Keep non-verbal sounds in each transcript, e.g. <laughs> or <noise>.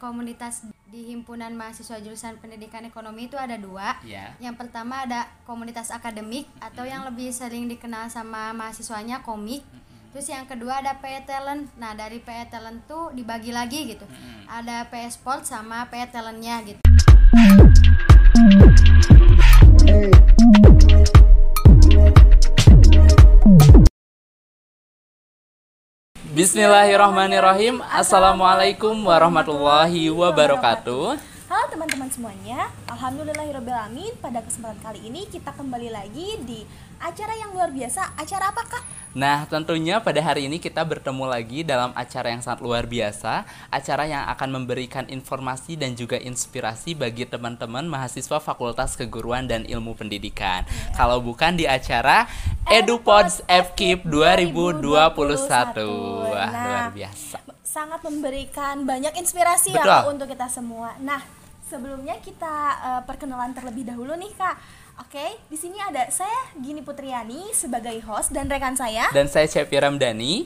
komunitas di himpunan mahasiswa jurusan pendidikan ekonomi itu ada dua. Ya. Yang pertama ada komunitas akademik atau yang lebih sering dikenal sama mahasiswanya komik. Terus yang kedua ada PE Talent. Nah dari PE Talent tuh dibagi lagi gitu. Ada PE Sport sama PE Talentnya gitu. Bismillahirrahmanirrahim. Assalamualaikum warahmatullahi wabarakatuh. Halo teman-teman semuanya, Alhamdulillahirrahmanirrahim Pada kesempatan kali ini kita kembali lagi di acara yang luar biasa Acara apa kak? Nah, tentunya pada hari ini kita bertemu lagi dalam acara yang sangat luar biasa, acara yang akan memberikan informasi dan juga inspirasi bagi teman-teman mahasiswa Fakultas Keguruan dan Ilmu Pendidikan. Kalau bukan di acara EduPods FKIP 2021. Wah, Nah, luar biasa. Sangat memberikan banyak inspirasi ya Betul. Kak, untuk kita semua Nah, sebelumnya kita eh, perkenalan terlebih dahulu nih kak Oke, di sini ada saya Gini Putriani sebagai host dan rekan saya Dan saya Cepi Ramdhani.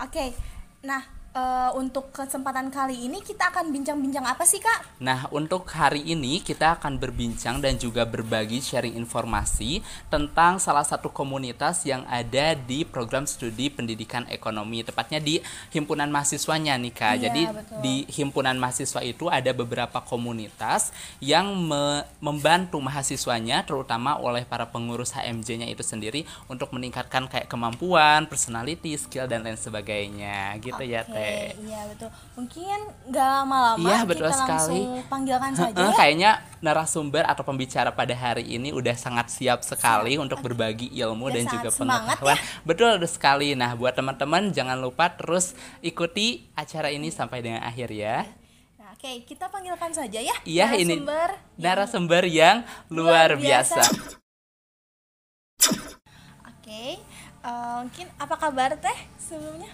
Oke, nah eh, untuk kesempatan kali ini kita akan bincang-bincang apa sih kak? Nah, untuk hari ini kita akan berbincang dan juga berbagi sharing informasi tentang salah satu komunitas yang ada di program studi pendidikan ekonomi, tepatnya di himpunan mahasiswanya nih Kak. Iya, Jadi betul. di himpunan mahasiswa itu ada beberapa komunitas yang me- membantu mahasiswanya terutama oleh para pengurus HMJ-nya itu sendiri untuk meningkatkan kayak kemampuan, personality, skill dan lain sebagainya. Gitu ya, Oke, Teh. Iya betul. Mungkin nggak lama-lama Iya, betul kita sekali. langsung panggilkan saja ya. kayaknya narasumber atau pembicara pada hari ini udah sangat siap sekali untuk berbagi ilmu Udah dan juga semangat ya. pengetahuan. Betul sekali. Nah, buat teman-teman jangan lupa terus ikuti acara ini sampai dengan akhir ya. Nah, oke, kita panggilkan saja ya. Iya, ini narasumber yang- narasumber yang luar, biasa. biasa. Oke, eh, mungkin apa kabar teh sebelumnya?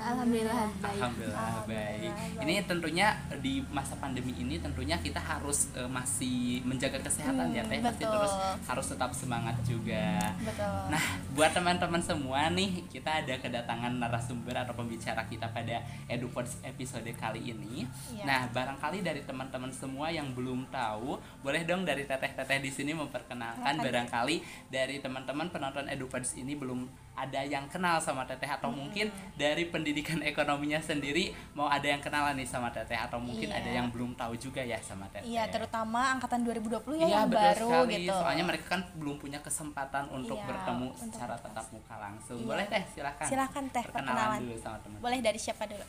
Alhamdulillah baik. Alhamdulillah baik. Ini tentunya di masa pandemi ini tentunya kita harus eh, masih menjaga kesehatan ya teh. Pasti betul. terus harus tetap semangat juga. Betul. Nah, buat teman-teman semua nih, kita ada kedatangan narasumber atau pembicara kita pada EduPods episode kali ini. Iya. Nah, barangkali dari teman-teman semua yang belum tahu, boleh dong dari teteh-teteh di sini memperkenalkan barangkali dari teman-teman penonton EduPods ini belum ada yang kenal sama teteh atau mungkin dari pendidikan ekonominya sendiri mau ada yang kenalan nih sama teteh atau mungkin Iya. ada yang belum tahu juga ya sama teteh. Iya, terutama angkatan 2020 ya Iya yang betul baru sekali. gitu. Soalnya mereka kan belum punya kesempatan untuk Iya, bertemu untuk secara bertemu. tatap muka langsung. Iya. Boleh teh silakan. Silakan, Teh, perkenalan perkenalan. dulu sama teman. Boleh dari siapa dulu?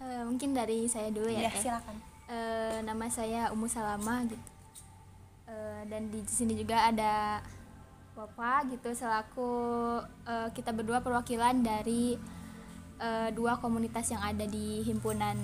Eh, mungkin dari saya dulu ya, Iya, Teh. silakan. Eh, nama saya Umu Salama gitu. Eh, dan di sini juga ada Bapak gitu selaku eh, kita berdua perwakilan dari eh, dua komunitas yang ada di himpunan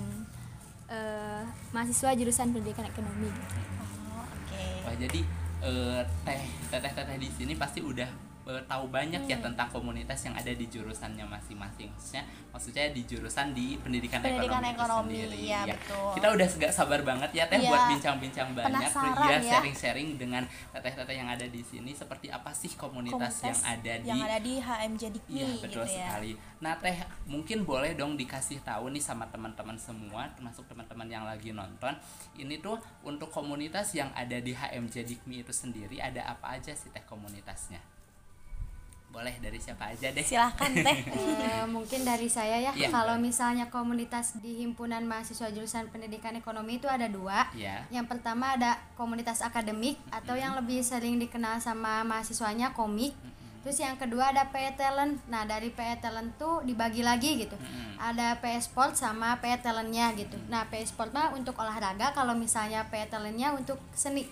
eh, mahasiswa jurusan pendidikan ekonomi. Oh, oke. Wah, jadi eh, teh teteh teteh di sini pasti udah eh, tahu banyak Hmm. ya tentang komunitas yang ada di jurusannya masing-masing. Maksudnya maksudnya di jurusan di pendidikan, Pendidikan ekonomi, itu ekonomi, sendiri. iya, Ya. betul. Kita udah gak sabar banget ya teh Iya. buat bincang-bincang banyak Penasaran ya ya. sharing-sharing dengan teteh-teteh yang ada di sini seperti apa sih komunitas, yang ada di yang ada di HMJ Dikmi Iya betul gitu ya. sekali. Nah teh mungkin boleh dong dikasih tahu nih sama teman-teman semua, termasuk teman-teman yang lagi nonton. Ini tuh untuk komunitas yang ada di HMJ Dikmi itu sendiri ada apa aja sih teh komunitasnya? Boleh dari siapa aja deh. Silahkan teh. <laughs> Eh, mungkin dari saya ya. Iya, kalau boleh. misalnya komunitas di himpunan mahasiswa jurusan pendidikan ekonomi itu ada dua. Ya. yang pertama ada komunitas akademik atau yang lebih sering dikenal sama mahasiswanya komik. Terus yang kedua ada PE Talent. Nah dari PE Talent tuh dibagi lagi gitu. Ada PE Sport sama PE Talentnya gitu. Nah PE Sport mah untuk olahraga kalau misalnya PE Talentnya untuk seni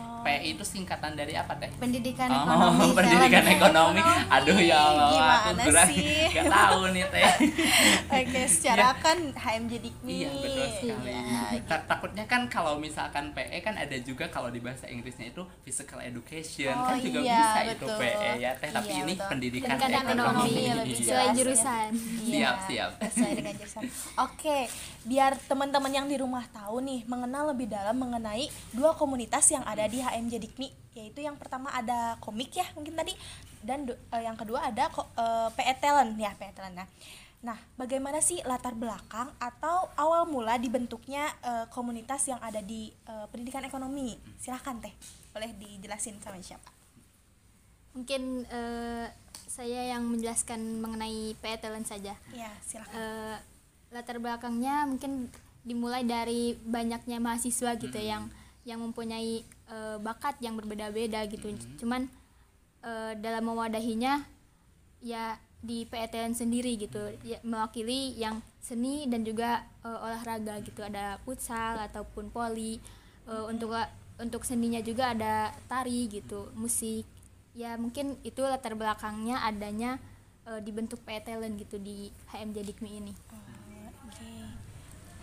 Oh. P itu singkatan dari apa teh? pendidikan Oh, ekonomi <laughs> pendidikan talent. ekonomi. Aduh ya Allah, aku kurang sih? <laughs> gak tahu nih teh. <laughs> Oke, secara kan HMJ Dikmi. Iya betul sekali. Iya, Ta- Takutnya kan kalau misalkan PE kan ada juga kalau di bahasa Inggrisnya itu physical education Oh, kan juga iya, bisa itu betul. PE ya teh tapi Iya, ini betul. pendidikan, Pendidikan ekonomi. ekonomi, lebih Iya. Sesuai jelas ya. jurusan. Iya, Siap, siap. Sesuai dengan jurusan. Oke, biar teman-teman yang di rumah tahu nih mengenal lebih dalam mengenai dua komunitas yang ada di HMJ Dikmi, yaitu yang pertama ada komik ya mungkin tadi dan du- eh, yang kedua ada ko- eh, PE Talent ya PE Talent. Nah, Nah, bagaimana sih latar belakang atau awal mula dibentuknya eh, komunitas yang ada di eh, pendidikan ekonomi? Silahkan teh, boleh dijelasin sama siapa? Mungkin eh, saya yang menjelaskan mengenai PE Talent saja. Ya, silahkan. Eh, latar belakangnya mungkin dimulai dari banyaknya mahasiswa gitu yang yang mempunyai eh, bakat yang berbeda-beda gitu. Cuman eh, dalam mewadahinya ya di PETN sendiri gitu. Ya, mewakili yang seni dan juga eh, olahraga gitu. Ada futsal ataupun poli Eh, untuk la- untuk seninya juga ada tari gitu musik. Ya mungkin itu latar belakangnya adanya eh, dibentuk PETN gitu di HMJ Dikmi ini. Oke.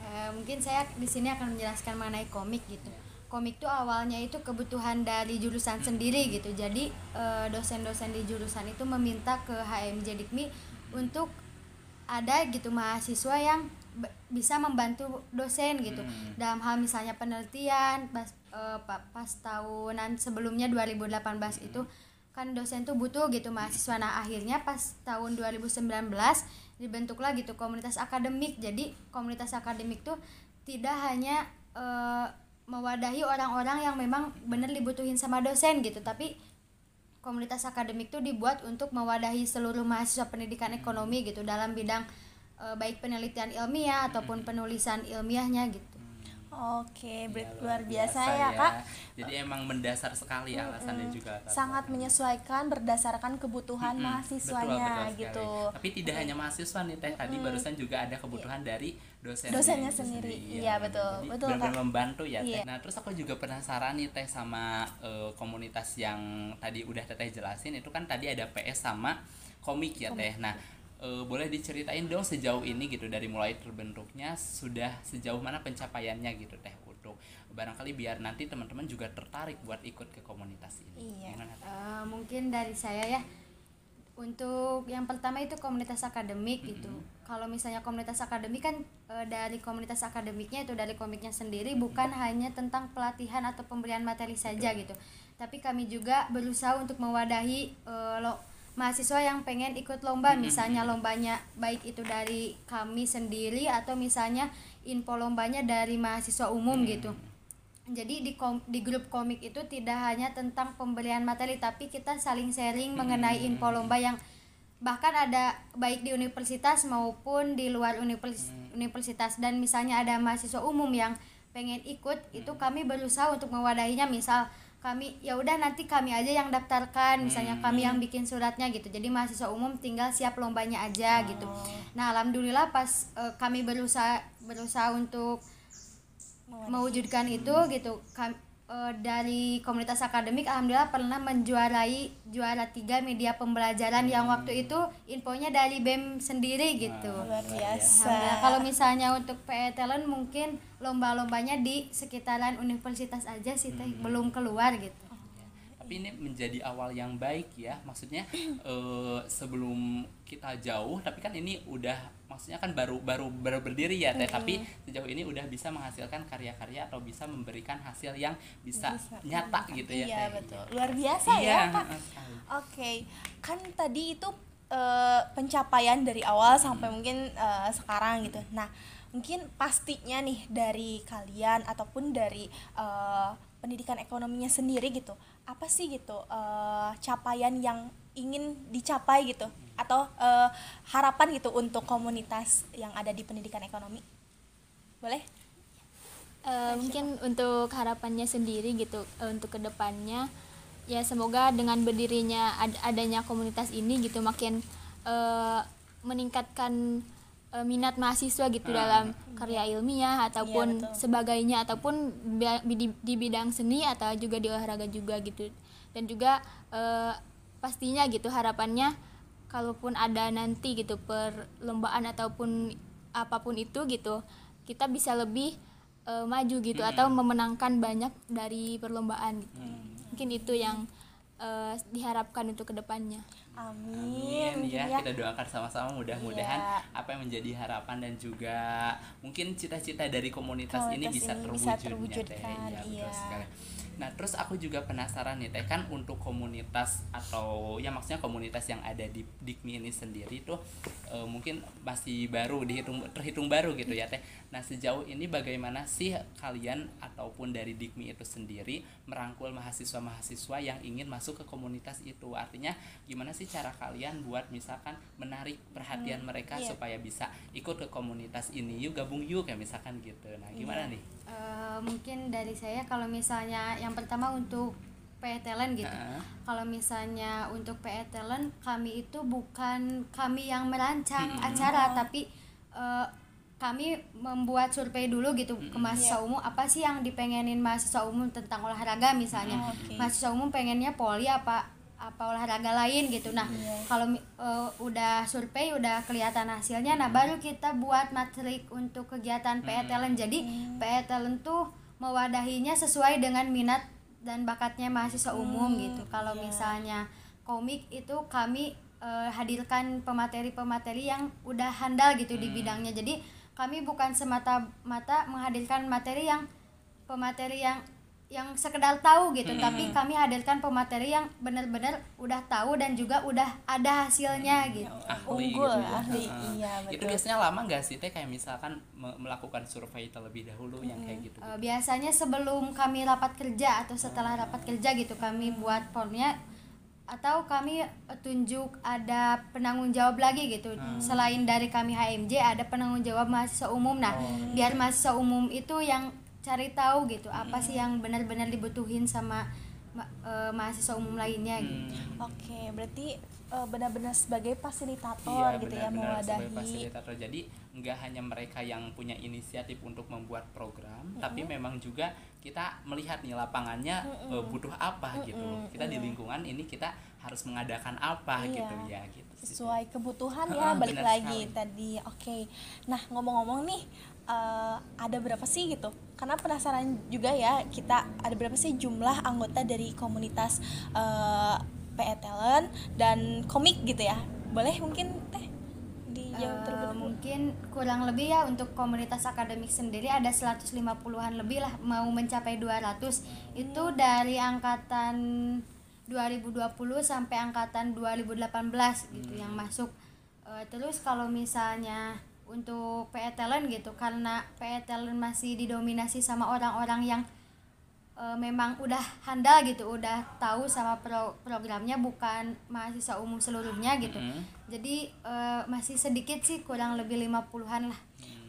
Eh, mungkin saya di sini akan menjelaskan mengenai komik gitu. Komik tuh awalnya itu kebutuhan dari jurusan sendiri gitu. Jadi eh, dosen-dosen di jurusan itu meminta ke HMJ Dikmi untuk ada gitu mahasiswa yang bisa membantu dosen gitu. Dalam hal misalnya penelitian pas, pa- pas tahunan sebelumnya 2018 itu kan dosen tuh butuh gitu mahasiswa. Nah akhirnya pas tahun 2019 dibentuklah gitu komunitas akademik. Jadi komunitas akademik tuh tidak hanya eh, mewadahi orang-orang yang memang benar dibutuhin sama dosen gitu tapi komunitas akademik tuh dibuat untuk mewadahi seluruh mahasiswa pendidikan ekonomi gitu dalam bidang eh, baik penelitian ilmiah ataupun penulisan ilmiahnya gitu Oke, Ya, luar biasa, ya, Kak. Jadi emang mendasar sekali alasannya juga. Kak. Sangat menyesuaikan berdasarkan kebutuhan Mm-mm, mahasiswanya betul, betul gitu. sekali. Tapi tidak hanya mahasiswa nih teh. Tadi barusan juga ada kebutuhan dari dosen. Dosennya sendiri. Iya, betul. Jadi Betul, Kak. membantu ya teh. Iya. Nah terus aku juga penasaran nih teh sama eh, komunitas yang tadi udah teteh jelasin itu kan tadi ada PS sama komik ya teh. Nah eh, boleh diceritain dong sejauh ini gitu dari mulai terbentuknya sudah sejauh mana pencapaiannya gitu teh untuk barangkali biar nanti teman-teman juga tertarik buat ikut ke komunitas ini. Iya. Gimana? Eh, mungkin dari saya ya untuk yang pertama itu komunitas akademik gitu. Kalau misalnya komunitas akademik kan eh, dari komunitas akademiknya itu dari komiknya sendiri bukan hanya tentang pelatihan atau pemberian materi saja gitu. Tapi kami juga berusaha untuk mewadahi eh, lo mahasiswa yang pengen ikut lomba. Misalnya lombanya baik itu dari kami sendiri atau misalnya info lombanya dari mahasiswa umum gitu jadi di kom- di grup komik itu tidak hanya tentang pemberian materi tapi kita saling sharing mengenai info lomba yang bahkan ada baik di universitas maupun di luar univers- universitas. Dan misalnya ada mahasiswa umum yang pengen ikut itu kami berusaha untuk mewadahinya. Misal kami ya udah nanti kami aja yang daftarkan misalnya kami yang bikin suratnya gitu. Jadi mahasiswa umum tinggal siap lombanya aja gitu. Nah alhamdulillah pas eh, kami berusaha berusaha untuk mewujudkan itu gitu. Kam- eh, dari komunitas akademik alhamdulillah pernah menjuarai juara tiga media pembelajaran yang waktu itu infonya dari bem sendiri gitu. Luar biasa. Kalau misalnya untuk PE Talent mungkin lomba-lombanya di sekitaran universitas aja sih teh. Belum keluar gitu. Tapi ini menjadi awal yang baik ya. Maksudnya eh, sebelum kita jauh tapi kan ini udah maksudnya kan baru baru baru berdiri ya teh tapi sejauh ini udah bisa menghasilkan karya-karya atau bisa memberikan hasil yang bisa, nyata gitu ya Iya, Teh. betul. Luar biasa Iya, ya, Kak. heeh, sekali. Oke, kan tadi itu eh, pencapaian dari awal sampai mungkin eh, sekarang gitu. Nah, mungkin pastinya nih dari kalian ataupun dari eh, pendidikan ekonominya sendiri gitu, apa sih gitu eh, capaian yang ingin dicapai gitu atau eh, harapan gitu untuk komunitas yang ada di pendidikan ekonomi? Boleh? Eh, mungkin untuk harapannya sendiri gitu eh, untuk ke depannya ya semoga dengan berdirinya ad- adanya komunitas ini gitu makin eh, meningkatkan eh, minat mahasiswa gitu dalam karya ilmiah ataupun betul. sebagainya ataupun di, di bidang seni atau juga di olahraga juga gitu dan juga eh, pastinya gitu harapannya kalaupun ada nanti gitu perlombaan ataupun apa pun itu gitu kita bisa lebih eh, maju gitu atau memenangkan banyak dari perlombaan gitu. mungkin itu yang eh, diharapkan untuk ke depannya Amin, Amin ya, ya. kita doakan sama-sama mudah-mudahan Iya. apa yang menjadi harapan dan juga mungkin cita-cita dari komunitas, ini Komunitas bisa ini terwujud bisa ya, Teh. terwujudkan, Iya, betul iya. sekali. Nah, terus aku juga penasaran nih Teh kan untuk komunitas atau ya maksudnya komunitas yang ada di Dikmi ini sendiri tuh eh, mungkin masih baru dihitung terhitung baru gitu ya Teh. Nah, sejauh ini bagaimana sih kalian ataupun dari Dikmi itu sendiri merangkul mahasiswa-mahasiswa yang ingin masuk ke komunitas itu? Artinya gimana sih cara kalian buat misalkan menarik perhatian mereka iya. supaya bisa ikut ke komunitas ini yuk gabung yuk kayak misalkan gitu. Nah, gimana Iya. nih? Eh, mungkin dari saya kalau misalnya yang pertama untuk PE Talent gitu. Heeh. Kalau misalnya untuk PE Talent kami itu bukan kami yang merancang acara tapi eh, kami membuat survei dulu gitu ke mahasiswa umum apa sih yang dipengenin mahasiswa umum tentang olahraga misalnya. Oh, oke. Mahasiswa umum pengennya poli apa apa olahraga lain gitu. Nah, kalau mi- eh, udah survei udah kelihatan hasilnya nah baru kita buat matrik untuk kegiatan PE Talent. Jadi PE Talent tuh mewadahinya sesuai dengan minat dan bakatnya mahasiswa umum gitu. Kalau misalnya komik itu kami eh, hadirkan pemateri-pemateri yang udah handal gitu di bidangnya. Jadi kami bukan semata-mata menghadirkan materi yang pemateri yang yang sekedar tahu gitu, tapi kami hadirkan pemateri yang benar-benar udah tahu dan juga udah ada hasilnya gitu. ahli Unggul, gitu ya. ahli. Heeh. Iya, Itu betul. biasanya lama nggak sih teh kayak misalkan me- melakukan survei terlebih dahulu yang kayak gitu. Eh, biasanya sebelum kami rapat kerja atau setelah rapat kerja gitu kami buat formnya atau kami eh, tunjuk ada penanggung jawab lagi gitu selain dari kami HMJ ada penanggung jawab mahasiswa umum nah biar mahasiswa umum itu yang cari tahu gitu apa sih yang benar-benar dibutuhin sama ma- eh, mahasiswa umum lainnya gitu Hmm. Oke, berarti eh, benar-benar sebagai fasilitator Iya gitu ya benar-benar sebagai mewadahi. fasilitator. Jadi nggak hanya mereka yang punya inisiatif untuk membuat program, tapi memang juga kita melihat nih lapangannya eh, butuh apa gitu. Kita di lingkungan ini kita harus mengadakan apa Iya. gitu ya gitu. sesuai kebutuhan ya balik benar lagi sekali. tadi oke nah ngomong-ngomong nih eh, ada berapa sih gitu? Karena penasaran juga ya kita ada berapa sih jumlah anggota dari komunitas eh, PE Talent dan komik gitu ya? Boleh mungkin teh dijawab Eh, terlebih dahulu. mungkin kurang lebih ya untuk komunitas akademik sendiri ada 150-an lebih lah mau mencapai 200 itu dari angkatan 2020 sampai angkatan 2018 gitu yang masuk. Eh, terus kalau misalnya untuk PE Talent gitu karena PE Talent masih didominasi sama orang-orang yang eh, memang udah handal gitu udah tahu sama pro- programnya bukan mahasiswa umum seluruhnya gitu Mm. jadi eh, masih sedikit sih kurang lebih 50-an lah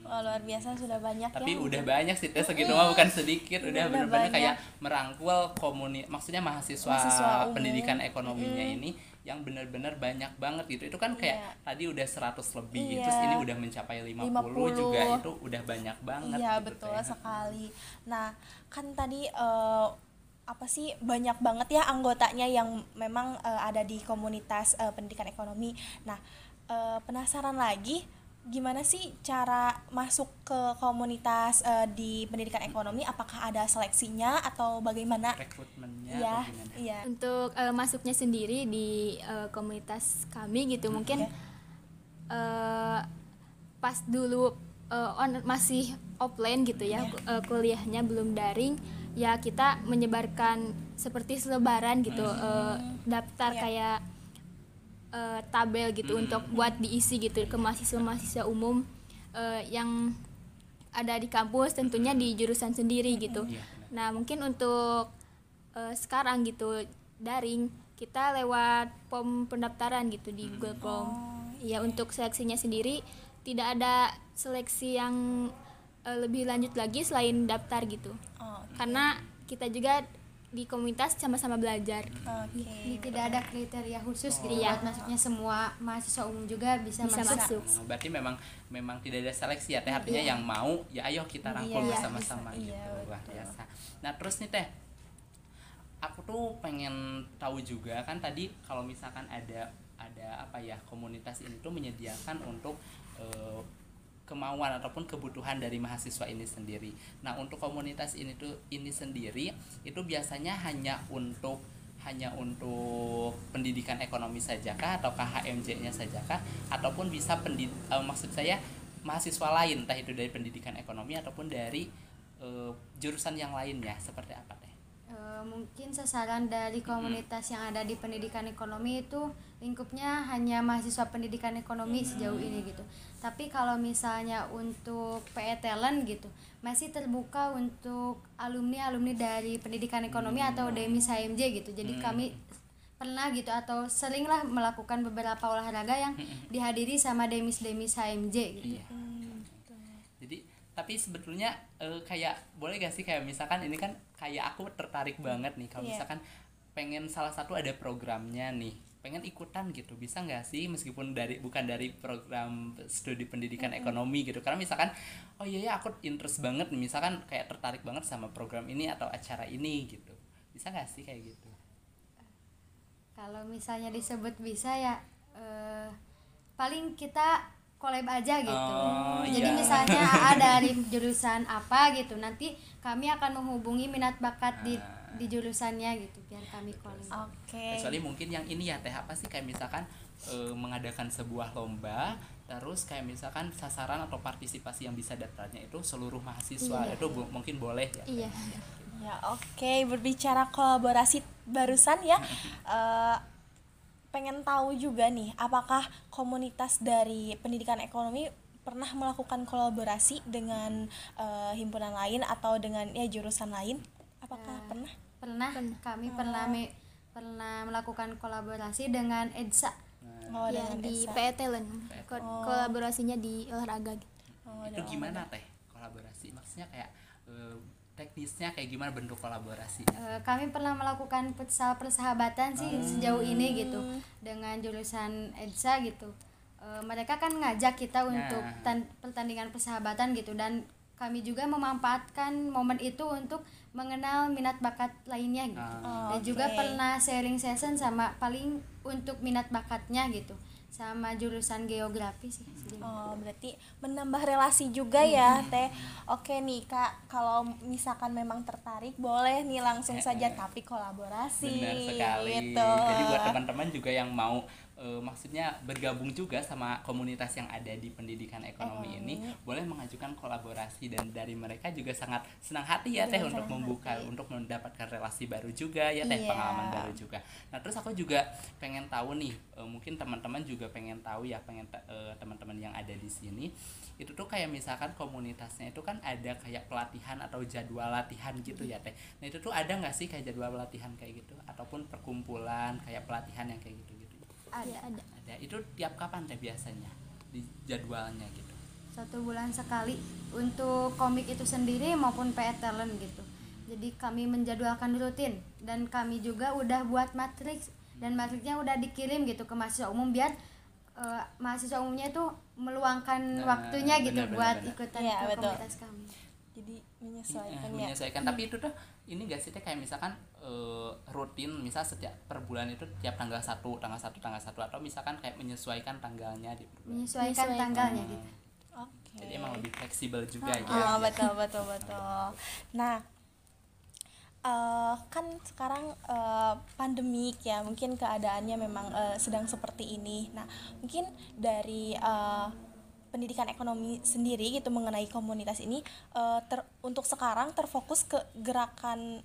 Wah, luar biasa sudah banyak tapi ya udah banyak sih teh segitu mah bukan sedikit udah Udah bener-bener banyak. kayak merangkul komuni maksudnya mahasiswa, Mahasiswa umum. pendidikan ekonominya ini yang benar-benar banyak banget gitu itu kan kayak Iya. tadi udah 100 lebih Iya. terus ini udah mencapai 50, 50. juga itu udah banyak banget Iya gitu, betul Teh. sekali. Nah kan tadi eh, apa sih banyak banget ya anggotanya yang memang eh, ada di komunitas eh, pendidikan ekonomi. Nah eh, penasaran lagi gimana sih cara masuk ke komunitas eh, di pendidikan ekonomi? Apakah ada seleksinya atau bagaimana? rekrutmennya Iya gimana? iya. untuk eh, masuknya sendiri di eh, komunitas kami gitu mungkin Oke. eh, pas dulu eh, on masih offline gitu ya eh, kuliahnya belum daring ya kita menyebarkan seperti selebaran gitu eh, daftar Iya. kayak eh, tabel gitu untuk buat diisi gitu ke mahasiswa-mahasiswa umum eh, yang ada di kampus tentunya di jurusan sendiri gitu. Iya, Nah mungkin untuk eh, sekarang gitu daring kita lewat pom pendaftaran gitu di Google Form. Ya untuk seleksinya sendiri tidak ada seleksi yang eh, lebih lanjut lagi selain daftar gitu. Oh, Karena kita juga di komunitas sama-sama belajar. Oke. Jadi tidak ada kriteria khusus gitu Iya. buat masuknya semua mahasiswa umum juga bisa, Bisa masuk. masuk. Oh, berarti memang memang tidak ada seleksi ya teh artinya yang mau ya ayo kita rangkul Iya, bersama-sama bisa. gitu Iya, luar betul. biasa nah terus nih teh aku tuh pengen tahu juga kan tadi kalau misalkan ada ada apa ya komunitas ini tuh menyediakan untuk eh, kemauan ataupun kebutuhan dari mahasiswa ini sendiri. Nah, untuk komunitas ini tuh ini sendiri itu biasanya hanya untuk hanya untuk pendidikan ekonomi saja kah ataukah HMJ-nya saja kah ataupun bisa pendid uh, maksud saya mahasiswa lain entah itu dari pendidikan ekonomi ataupun dari uh, jurusan yang lainnya seperti apa teh? Uh, mungkin sasaran dari komunitas yang ada di pendidikan ekonomi itu lingkupnya hanya mahasiswa pendidikan ekonomi sejauh ini gitu. Tapi kalau misalnya untuk PE Talent gitu, masih terbuka untuk alumni alumni dari pendidikan ekonomi hmm. atau demis HMJ gitu jadi hmm. kami pernah gitu atau seringlah melakukan beberapa olahraga yang hmm. dihadiri sama demis demis HMJ gitu iya. hmm. jadi tapi sebetulnya uh, kayak boleh gak sih kayak misalkan ini kan kayak aku tertarik banget nih kalau yeah. misalkan pengen salah satu ada programnya nih pengen ikutan gitu. Bisa nggak sih? Meskipun dari bukan dari program studi pendidikan mm -hmm. ekonomi gitu. Karena misalkan oh iya ya aku interest banget misalkan kayak tertarik banget sama program ini atau acara ini gitu. Bisa nggak sih kayak gitu? Kalau misalnya disebut bisa ya eh, paling kita collab aja gitu. Oh, jadi iya. misalnya <laughs> ada dari jurusan apa gitu nanti kami akan menghubungi minat bakat di ah di jurusannya gitu biar kami calling. Oke. Okay. Kecuali mungkin yang ini ya teh apa sih kayak misalkan e, mengadakan sebuah lomba terus kayak misalkan sasaran atau partisipasi yang bisa daftarnya itu seluruh mahasiswa iya. itu bu mungkin boleh ya. Iya. Ya oke okay. berbicara kolaborasi barusan ya. uh, <laughs> pengen tahu juga nih apakah komunitas dari pendidikan ekonomi pernah melakukan kolaborasi dengan uh, himpunan lain atau dengan ya jurusan lain apakah uh, pernah pernah, pernah. kami oh. pernah me, pernah melakukan kolaborasi dengan EDSA oh, ya di PE Talent Ko oh. kolaborasinya di olahraga gitu. oh, itu gimana teh kolaborasi maksudnya kayak uh, teknisnya kayak gimana bentuk kolaborasi uh, kami pernah melakukan futsal persahabatan sih hmm. sejauh ini gitu dengan jurusan EDSA gitu uh, mereka kan ngajak kita nah. untuk pertandingan persahabatan gitu dan kami juga memanfaatkan momen itu untuk mengenal minat bakat lainnya gitu. Oh, dan okay. juga pernah sharing session sama paling untuk minat bakatnya gitu. Sama jurusan geografi sih. Oh berarti menambah relasi juga ya hmm. teh. Oke nih kak. Kalau misalkan memang tertarik boleh nih langsung saja tapi kolaborasi. Benar sekali. Gitu. jadi buat teman-teman juga yang mau uh, maksudnya bergabung juga sama komunitas yang ada di pendidikan ekonomi oh. ini boleh mengajukan kolaborasi dan dari mereka juga sangat senang hati ya teh untuk membuka hati. untuk mendapatkan relasi baru juga ya teh yeah. pengalaman baru juga nah terus aku juga pengen tahu nih uh, mungkin teman-teman juga pengen tahu ya pengen uh, teman-teman yang ada di sini itu tuh kayak misalkan komunitasnya itu kan ada kayak pelatihan atau jadwal latihan gitu ya teh nah itu tuh ada nggak sih kayak jadwal latihan kayak gitu ataupun perkumpulan kayak pelatihan yang kayak gitu ada. ya, ada. Ada. Itu tiap kapan teh biasanya? Di jadwalnya gitu? Satu bulan sekali. Untuk komik itu sendiri maupun PE talent gitu. Jadi kami menjadwalkan rutin. Dan kami juga udah buat matriks. Dan matriksnya udah dikirim gitu ke mahasiswa umum biar uh, mahasiswa umumnya itu meluangkan nah, waktunya gitu bener, buat bener, ikutan ya, betul. komunitas kami jadi menyesuaikan ya, menyesuaikan tapi itu tuh ini gak sih teh? Kayak misalkan uh, rutin misal setiap per bulan itu tiap tanggal satu tanggal satu tanggal satu atau misalkan kayak menyesuaikan tanggalnya di menyesuaikan, menyesuaikan. tanggalnya hmm. gitu. Okay. jadi emang lebih fleksibel juga oh, ya. oh, betul betul betul. Nah uh, kan sekarang uh, pandemik ya mungkin keadaannya memang uh, sedang seperti ini. Nah mungkin dari uh, pendidikan ekonomi sendiri gitu mengenai komunitas ini uh, ter, untuk sekarang terfokus ke gerakan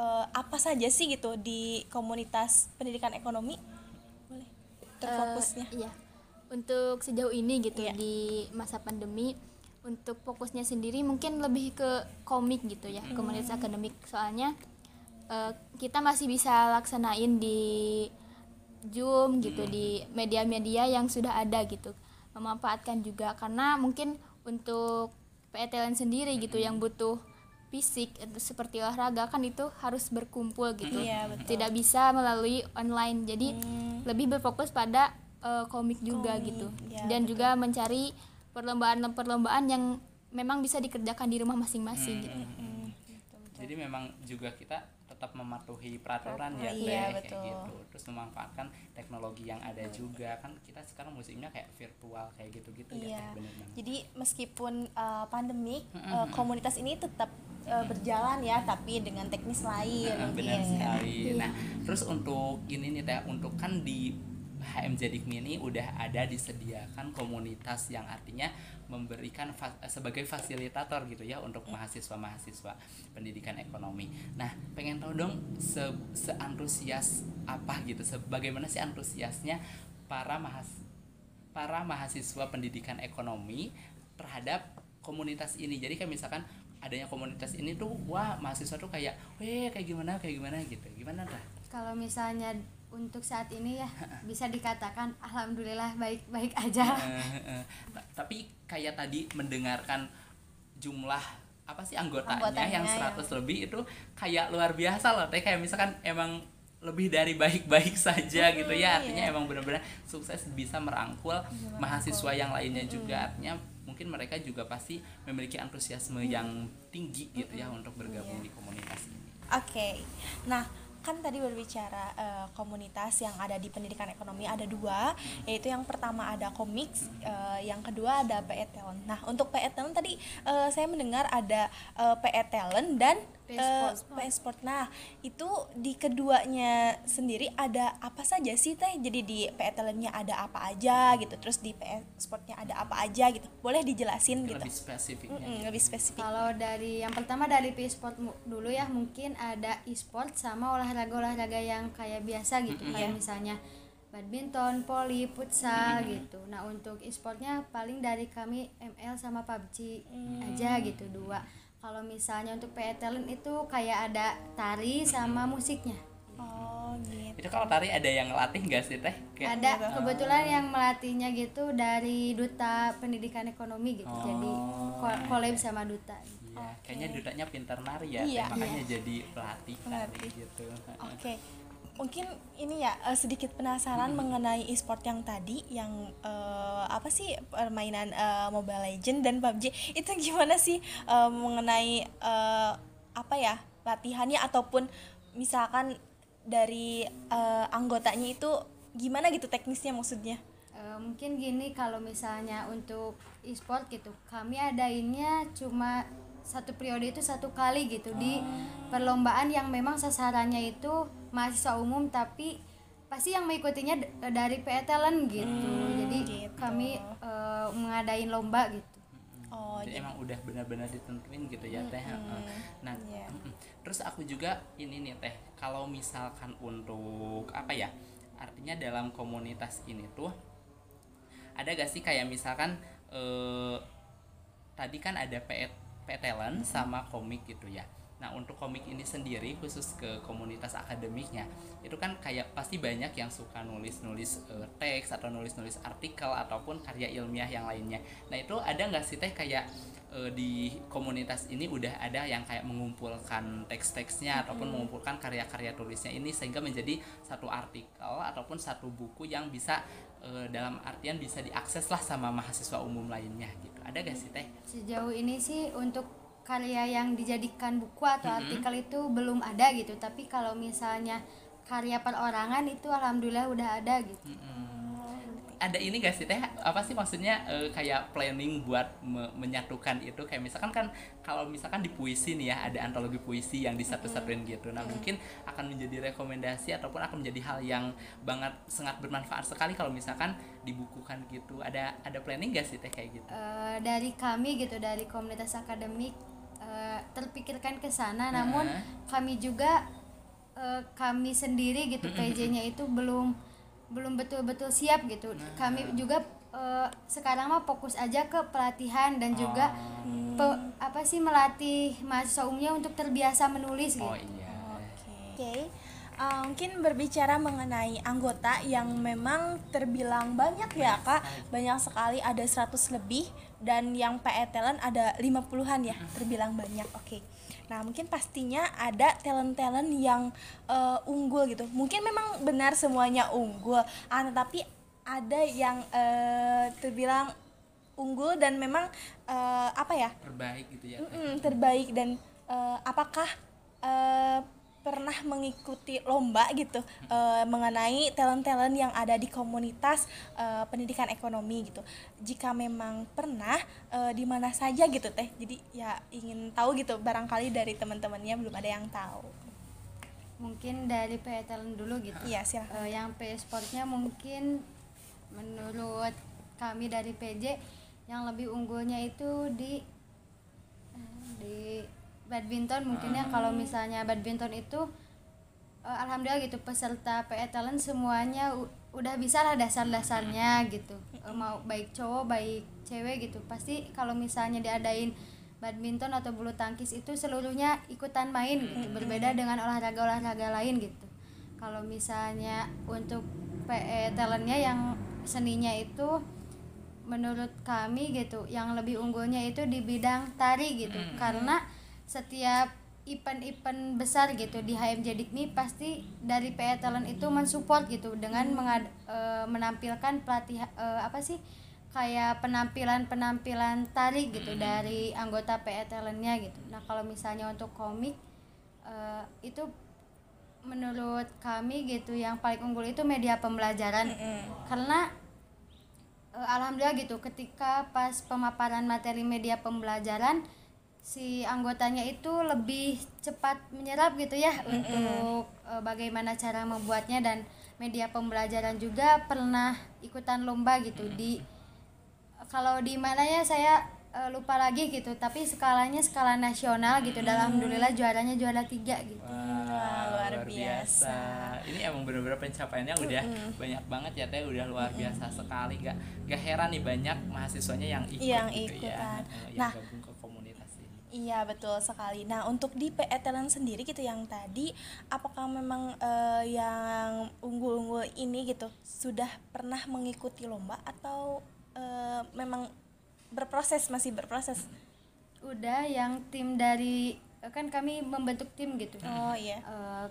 uh, apa saja sih gitu di komunitas pendidikan ekonomi boleh terfokusnya uh, iya untuk sejauh ini gitu iya. di masa pandemi untuk fokusnya sendiri mungkin lebih ke komik gitu ya hmm. komunitas akademik soalnya uh, kita masih bisa laksanain di Zoom gitu hmm. di media-media yang sudah ada gitu memanfaatkan juga karena mungkin untuk PETLN sendiri gitu yang butuh fisik seperti olahraga kan itu harus berkumpul gitu iya, betul. tidak bisa melalui online jadi hmm. lebih berfokus pada uh, komik juga komik. gitu ya, dan betul. juga mencari perlombaan-perlombaan yang memang bisa dikerjakan di rumah masing-masing hmm. gitu hmm. jadi memang juga kita tetap mematuhi peraturan ya iya, kayak gitu terus memanfaatkan teknologi yang ada juga kan kita sekarang musimnya kayak virtual kayak gitu-gitu ya, iya. ya bener -bener. jadi meskipun uh, pandemik mm -hmm. uh, komunitas ini tetap eh, berjalan ya tapi dengan teknis lain mungkin. benar sekali. Iya. Nah, terus untuk ini nih teh, untuk kan di HMJ Dikmi ini udah ada disediakan komunitas yang artinya memberikan fa- sebagai fasilitator gitu ya untuk mahasiswa-mahasiswa pendidikan ekonomi. Nah, pengen tahu dong se seantusias apa gitu, sebagaimana sih antusiasnya para mahas para mahasiswa pendidikan ekonomi terhadap komunitas ini. Jadi kayak misalkan adanya komunitas ini tuh wah mahasiswa tuh kayak weh kayak gimana kayak gimana gitu. Gimana dah? kalau misalnya untuk saat ini ya <laughs> bisa dikatakan alhamdulillah baik-baik aja. eh. Nah, tapi kayak tadi mendengarkan jumlah apa sih anggotanya, Anggotanya yang yang- 100 lebih itu kayak luar biasa loh. Teh kayak misalkan emang lebih dari baik-baik <laughs> saja gitu ya. Artinya iya. emang benar-benar sukses bisa merangkul mahasiswa yang lainnya juga. Artinya mungkin mereka juga pasti memiliki antusiasme yang tinggi gitu ya untuk bergabung di komunitas ini. Oke, nah kan tadi berbicara eh, komunitas yang ada di pendidikan ekonomi ada dua, yaitu yang pertama ada komiks, eh, yang kedua ada PE Talent. Nah untuk PE Talent tadi eh, saya mendengar ada eh, PE Talent dan Eh, Sport. Nah itu di keduanya sendiri ada apa saja sih teh? Jadi di PE Talentnya ada apa aja gitu, terus di PE Sportnya ada apa aja gitu? Boleh dijelasin gitu? lebih spesifiknya Mm-mm, lebih spesifik. kalau dari yang pertama dari e-sport mu- dulu ya mungkin ada e-sport sama olahraga-olahraga yang kayak biasa gitu kayak misalnya badminton, poli, futsal gitu. Nah untuk e-sportnya paling dari kami ML sama PUBG aja gitu dua. Kalau misalnya untuk PE Talent itu kayak ada tari sama musiknya. Oh gitu. itu kalau tari ada yang ngelatih nggak sih teh Kayak- Ada kebetulan yang melatihnya gitu dari duta pendidikan ekonomi gitu. Jadi ko- collab sama duta. Iya, kayaknya dudanya pintar nari ya, Iya. makanya jadi pelatih tari Pelatih. gitu. Oke, mungkin ini ya eh, sedikit penasaran mengenai e-sport yang tadi, yang eh, apa sih permainan eh, Mobile Legend dan PUBG itu gimana sih eh, mengenai eh, apa ya latihannya ataupun misalkan dari eh, anggotanya itu gimana gitu teknisnya maksudnya? Eh, mungkin gini kalau misalnya untuk e-sport gitu kami adainnya cuma satu periode itu satu kali gitu di perlombaan yang memang sasarannya itu mahasiswa umum tapi pasti yang mengikutinya d- dari PE Talent gitu jadi gitu. kami eh, mengadain lomba gitu Oh, Jadi emang udah benar-benar ditentuin gitu ya teh. heeh. Nah, mm-mm. terus aku juga ini nih teh, kalau misalkan untuk apa ya, artinya dalam komunitas ini tuh ada gak sih kayak misalkan eh, tadi kan ada PE talent sama komik gitu ya. Nah untuk komik ini sendiri khusus ke komunitas akademiknya itu kan kayak pasti banyak yang suka nulis-nulis eh, teks atau nulis-nulis artikel ataupun karya ilmiah yang lainnya. Nah itu ada nggak sih teh kayak eh, di komunitas ini udah ada yang kayak mengumpulkan teks-teksnya ataupun mengumpulkan karya-karya tulisnya ini sehingga menjadi satu artikel ataupun satu buku yang bisa eh, dalam artian bisa diakses lah sama mahasiswa umum lainnya gitu. Ada gak sih teh? sejauh ini sih untuk karya yang dijadikan buku atau artikel itu belum ada gitu. Tapi kalau misalnya karya perorangan itu alhamdulillah udah ada gitu. Ada ini gak sih teh? Apa sih maksudnya eh, kayak planning buat me- menyatukan itu? Kayak misalkan kan kalau misalkan di puisi nih ya ada antologi puisi yang disatu-satuin gitu. Nah mungkin akan menjadi rekomendasi ataupun akan menjadi hal yang banget sangat bermanfaat sekali kalau misalkan dibukukan gitu. Ada ada planning gak sih teh kayak gitu? Eh, dari kami gitu dari komunitas akademik eh, terpikirkan ke sana. Namun Heeh. kami juga eh, kami sendiri gitu PJ-nya itu belum belum betul-betul siap gitu. Kami juga eh, sekarang mah fokus aja ke pelatihan dan juga pe- apa sih melatih mahasiswa umumnya untuk terbiasa menulis gitu. oh iya. Oke, uh, mungkin berbicara mengenai anggota yang memang terbilang banyak ya kak, banyak sekali ada 100 lebih dan yang PE talent ada 50-an ya, terbilang banyak. Oke. Nah, mungkin pastinya ada talent-talent yang uh, unggul gitu. Mungkin memang benar semuanya unggul, ah, tetapi ada yang uh, terbilang unggul dan memang uh, apa ya? terbaik gitu ya teh Mm-mm, terbaik dan eh, apakah eh, pernah mengikuti lomba gitu eh, mengenai talent-talent yang ada di komunitas eh, pendidikan ekonomi gitu. Jika memang pernah eh, di mana saja gitu teh. Jadi ya ingin tahu gitu barangkali dari teman-temannya belum ada yang tahu. mungkin dari PE Talent dulu gitu Iya, silakan. Eh, yang PE Sportnya mungkin menurut kami dari PJ yang lebih unggulnya itu di di badminton mungkin ya. Kalau misalnya badminton itu eh, alhamdulillah gitu peserta PE Talent semuanya udah bisa lah dasar-dasarnya gitu. Eh, mau baik cowok baik cewek gitu. Pasti kalau misalnya diadain badminton atau bulu tangkis itu seluruhnya ikutan main gitu. Berbeda dengan olahraga-olahraga lain gitu. Kalau misalnya untuk PE talentnya yang seninya itu menurut kami gitu yang lebih unggulnya itu di bidang tari gitu. Karena setiap event-event besar gitu di HMJ Dikmi pasti dari PE Talent itu mensupport gitu dengan mengad- eh, menampilkan pelatih eh, apa sih kayak penampilan-penampilan tari gitu dari anggota PE Talentnya gitu. Nah kalau misalnya untuk komik eh, itu menurut kami gitu yang paling unggul itu media pembelajaran. Karena eh, alhamdulillah gitu ketika pas pemaparan materi media pembelajaran si anggotanya itu lebih cepat menyerap gitu ya untuk eh, bagaimana cara membuatnya dan media pembelajaran juga pernah ikutan lomba gitu di kalau di mana ya saya eh, lupa lagi gitu tapi skalanya skala nasional gitu dan alhamdulillah juaranya juara tiga gitu Wah, luar biasa. Ini emang bener-bener pencapaiannya udah banyak banget ya teh, udah luar biasa sekali. Gak, gak heran nih banyak mahasiswanya yang ikut Yang gitu ya, ikutan. eh, Nah. yang gabung ke komunitas ini. Iya betul sekali. Nah untuk di PE Talent sendiri gitu yang tadi, apakah memang eh, yang unggul-unggul ini gitu sudah pernah mengikuti lomba atau eh, memang berproses masih berproses? udah yang tim dari kan kami membentuk tim gitu Oh iya. Eh,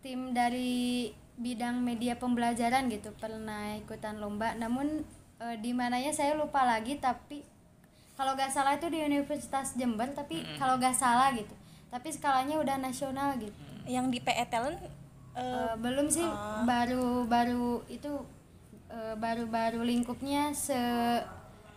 tim dari bidang media pembelajaran gitu pernah ikutan lomba namun eh, di mananya saya lupa lagi tapi kalau gak salah itu di Universitas Jember tapi kalau gak salah gitu. Tapi skalanya udah nasional gitu. Yang di PE Talent eh, Eh, belum sih. baru baru itu eh, baru-baru lingkupnya se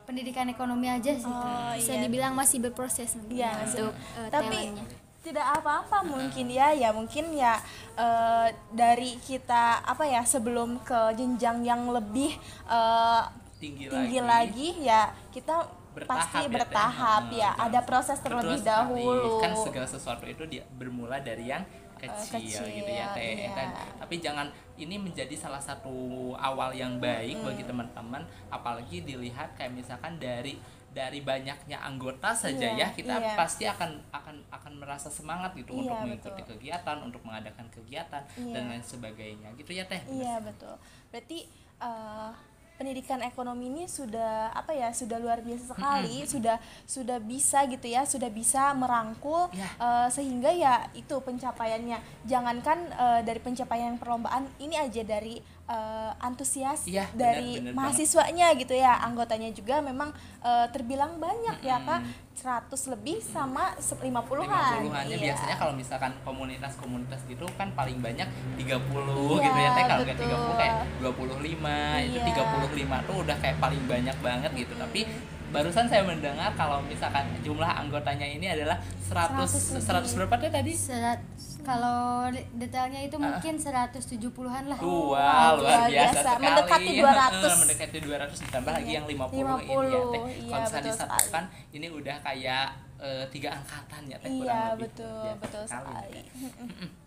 pendidikan ekonomi aja sih. Oh bisa iya. dibilang masih berproses Iya, untuk eh, tapi talentnya. tidak apa-apa mungkin ya ya mungkin ya eh, dari kita apa ya sebelum ke jenjang yang lebih eh, Tinggi, tinggi lagi. lagi. ya kita Bertahap pasti ya, bertahap ya betul. ada proses Betul terlebih sekali. dahulu Kan segala sesuatu itu dia bermula dari yang kecil, kecil, gitu ya teh. iya. Dan- tapi jangan ini menjadi salah satu awal yang baik bagi teman-teman apalagi dilihat kayak misalkan dari dari banyaknya anggota saja Iya, ya kita iya. pasti akan akan akan merasa semangat gitu Iya, untuk mengikuti betul. kegiatan untuk mengadakan kegiatan Iya. dan lain sebagainya gitu ya teh Iya betul. Berarti eh, pendidikan ekonomi ini sudah apa ya sudah luar biasa sekali, sudah sudah bisa gitu ya, sudah bisa merangkul Ya. eh, sehingga ya itu pencapaiannya. Jangankan eh, dari pencapaian perlombaan ini aja dari eh, antusias Iya, benar, dari benar banget. mahasiswanya gitu ya, anggotanya juga memang eh, terbilang banyak ya kak, 100 lebih sama 50-an. 50-an ya Iya. biasanya kalau misalkan komunitas-komunitas gitu kan paling banyak 30 Iya, gitu ya teh kalau nggak betul. 30 kayak 25 itu Iya. 35 tuh udah kayak paling banyak banget gitu tapi barusan saya mendengar kalau misalkan jumlah anggotanya ini adalah 100 100 100 berapa teh tadi? Serat, kalau de- detailnya itu mungkin 170-an lah Wah, luar luar biasa, biasa. sekali. Mendekati 200. Heeh, mendekati 200 ditambah lagi Iya. yang 50, 50, ini ya teh. iya, Kalau misalnya disatukan ini udah kayak eh, tiga angkatan ya teh kurang Iya lebih. betul Biasa betul sekali, sekali.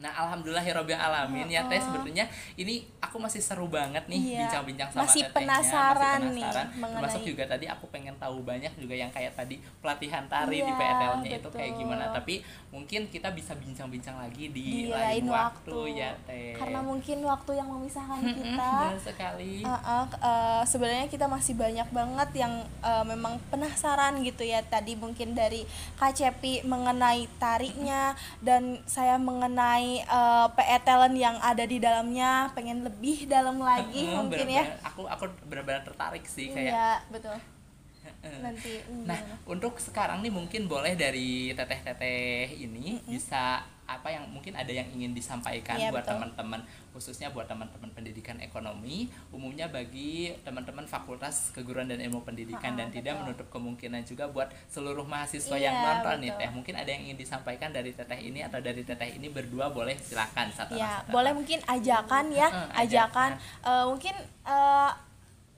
Nah, alhamdulillah alamin ya Teh sebetulnya ini aku masih seru banget nih Iya. bincang-bincang sama Masih Tetehnya, penasaran nih Termasuk mengenai- juga tadi aku pengen tahu banyak juga yang kayak tadi pelatihan tari di Iya, PTL-nya itu kayak gimana. Tapi mungkin kita bisa bincang-bincang lagi di, Di lain lain waktu, waktu. ya Teh. Karena mungkin waktu yang memisahkan kita. benar sekali. Uh, uh, uh, sebenarnya kita masih banyak banget yang uh, memang penasaran gitu ya tadi mungkin dari Kak Cepi mengenai tarinya dan saya mengenai uh, PE talent yang ada di dalamnya pengen lebih dalam lagi Heeh, mungkin ya bener-bener- Aku aku benar-benar tertarik sih kayak iya betul Eh. nanti hmm, Nah, gimana? untuk sekarang nih mungkin boleh dari teteh-teteh ini bisa apa yang mungkin ada yang ingin disampaikan Iya, buat teman-teman khususnya buat teman-teman pendidikan ekonomi umumnya bagi teman-teman fakultas keguruan dan ilmu pendidikan Ha-ha, dan tidak betul. menutup kemungkinan juga buat seluruh mahasiswa Iya, yang nonton nih teh. Mungkin ada yang ingin disampaikan dari teteh ini atau dari teteh ini berdua boleh silakan satu ya satu. boleh mungkin ajakan ya Eh, ajakan. Eh, mungkin eh,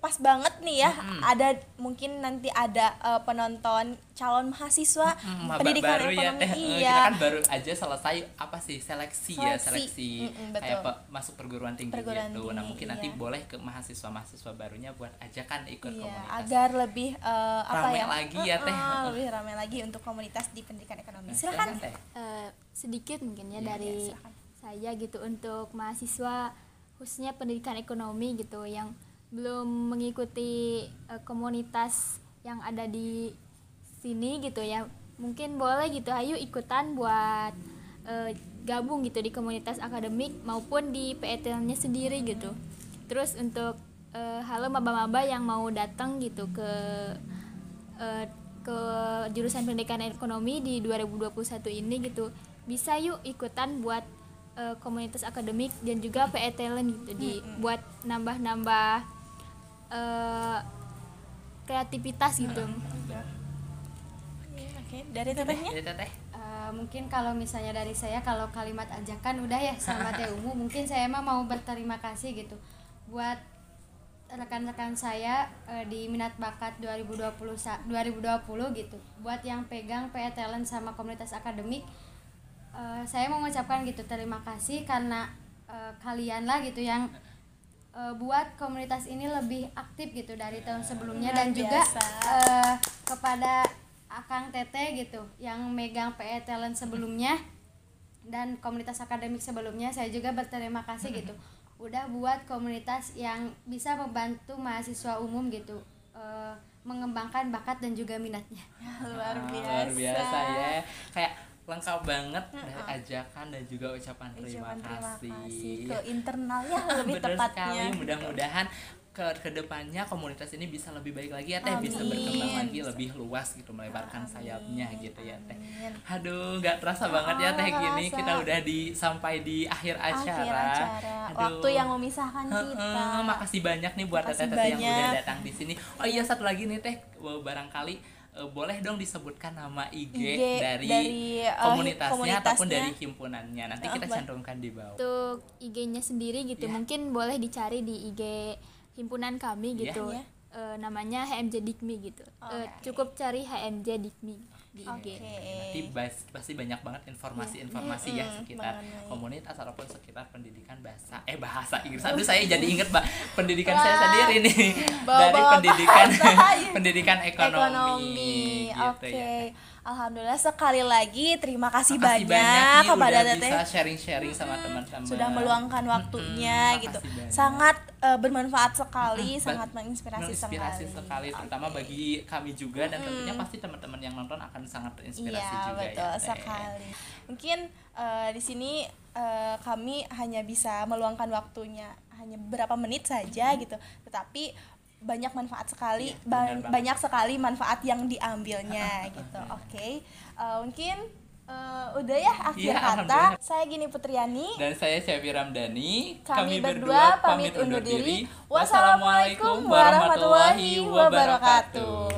pas banget nih ya. Ada mungkin nanti ada eh, penonton calon mahasiswa Hmm, pendidikan baru ya. ekonomi. Eh, iya. kita kan baru aja selesai apa sih seleksi, ya Seleksi. seleksi. Mm-mm, betul. kayak pe- masuk perguruan tinggi Perguruan gitu nah tinggi, mungkin nanti iya. boleh ke mahasiswa mahasiswa barunya buat ajakan ikut Iya, komunitas. agar lebih eh, apa Rame ya? lagi ya, Teh. Eh, eh, lebih ramai lagi untuk komunitas di pendidikan ekonomi. Nah, silakan. teh. Eh, sedikit mungkin ya Iya, dari silakan. saya gitu untuk mahasiswa khususnya pendidikan ekonomi gitu yang belum mengikuti eh, komunitas yang ada di sini gitu ya. Mungkin boleh gitu ayo ikutan buat eh, gabung gitu di komunitas akademik maupun di PETL-nya sendiri gitu. Terus untuk eh, halo maba-maba yang mau datang gitu ke eh, ke jurusan pendidikan ekonomi di 2021 ini gitu bisa yuk ikutan buat eh, komunitas akademik dan juga PE talent gitu di buat nambah-nambah eh, kreativitas gitu. Oke dari tetehnya? Jadi teteh. Eh, mungkin kalau misalnya dari saya kalau kalimat ajakan udah ya sama <laughs> Teh Umu mungkin saya mah mau berterima kasih gitu. Buat rekan-rekan saya eh, di minat bakat 2020 sa- 2020 gitu. Buat yang pegang PE talent sama komunitas akademik eh, saya mau mengucapkan gitu terima kasih karena eh, kalian lah gitu yang eh, buat komunitas ini lebih aktif gitu dari tahun sebelumnya. dan juga biasa. eh, kepada Akang Tete gitu yang megang PE talent sebelumnya dan komunitas akademik sebelumnya saya juga berterima kasih gitu. Udah buat komunitas yang bisa membantu mahasiswa umum gitu eh, mengembangkan bakat dan juga minatnya. <laughs> Luar Ah, biasa. luar biasa ya. Kayak lengkap banget dari ajakan dan juga ucapan terima, Ucapan terima kasih, kasih ke internalnya <laughs> lebih Bener tepatnya sekali. mudah-mudahan ke ke depannya komunitas ini bisa lebih baik lagi ya teh. Bisa Amin. berkembang lagi lebih luas gitu melebarkan sayapnya gitu ya teh. Amin. aduh nggak terasa banget ya teh gini kerasa. kita udah di sampai di akhir acara, akhir acara. Aduh. waktu yang memisahkan kita. makasih banyak nih buat teteh-teteh yang udah datang di sini. Oh iya satu lagi nih teh, barangkali eh, boleh dong disebutkan nama IG, IG dari, dari, eh, komunitasnya, ataupun dari himpunannya. Nanti Oh, kita boleh. cantumkan di bawah. untuk IG-nya sendiri gitu Iya. mungkin boleh dicari di IG himpunan kami Iya. gitu Iya. Eh, namanya HMJ Dikmi gitu Eh, Oke. cukup cari HMJ Dikmi di IG oke Nanti bas- pasti banyak banget informasi-informasi ya Mm-mm, sekitar mengenai- komunitas ataupun sekitar pendidikan bahasa eh bahasa Inggris. Aduh saya <laughs> jadi inget mbak. Pendidikan saya sendiri nih. <laughs> Bawa-bawa dari pendidikan <laughs> pendidikan ekonomi. ekonomi. gitu oke. ya. alhamdulillah sekali lagi terima kasih Makasih banyak, nih kepada teteh. bisa sharing-sharing sama teman-teman. sudah meluangkan waktunya Mm-mm, gitu. makasih banyak. Sangat eh, bermanfaat sekali Mm, sangat menginspirasi, menginspirasi sekali, terutama Oke. bagi kami juga dan tentunya pasti teman-teman yang nonton akan sangat terinspirasi Iya juga betul ya. Sekali. Mungkin eh, di sini eh, kami hanya bisa meluangkan waktunya hanya beberapa menit saja gitu, tetapi banyak manfaat sekali, Iya, ba- banget. banyak sekali manfaat yang diambilnya <laughs> gitu. Oke, Eh, mungkin eh, udah ya akhir Iya, kata. Saya Gini Putriani. Dan saya Syafi Ramdhani. Kami berdua pamit undur diri. Wassalamualaikum warahmatullahi wabarakatuh.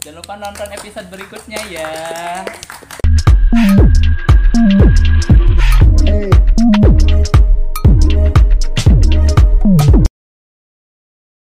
Jangan lupa nonton episode berikutnya ya.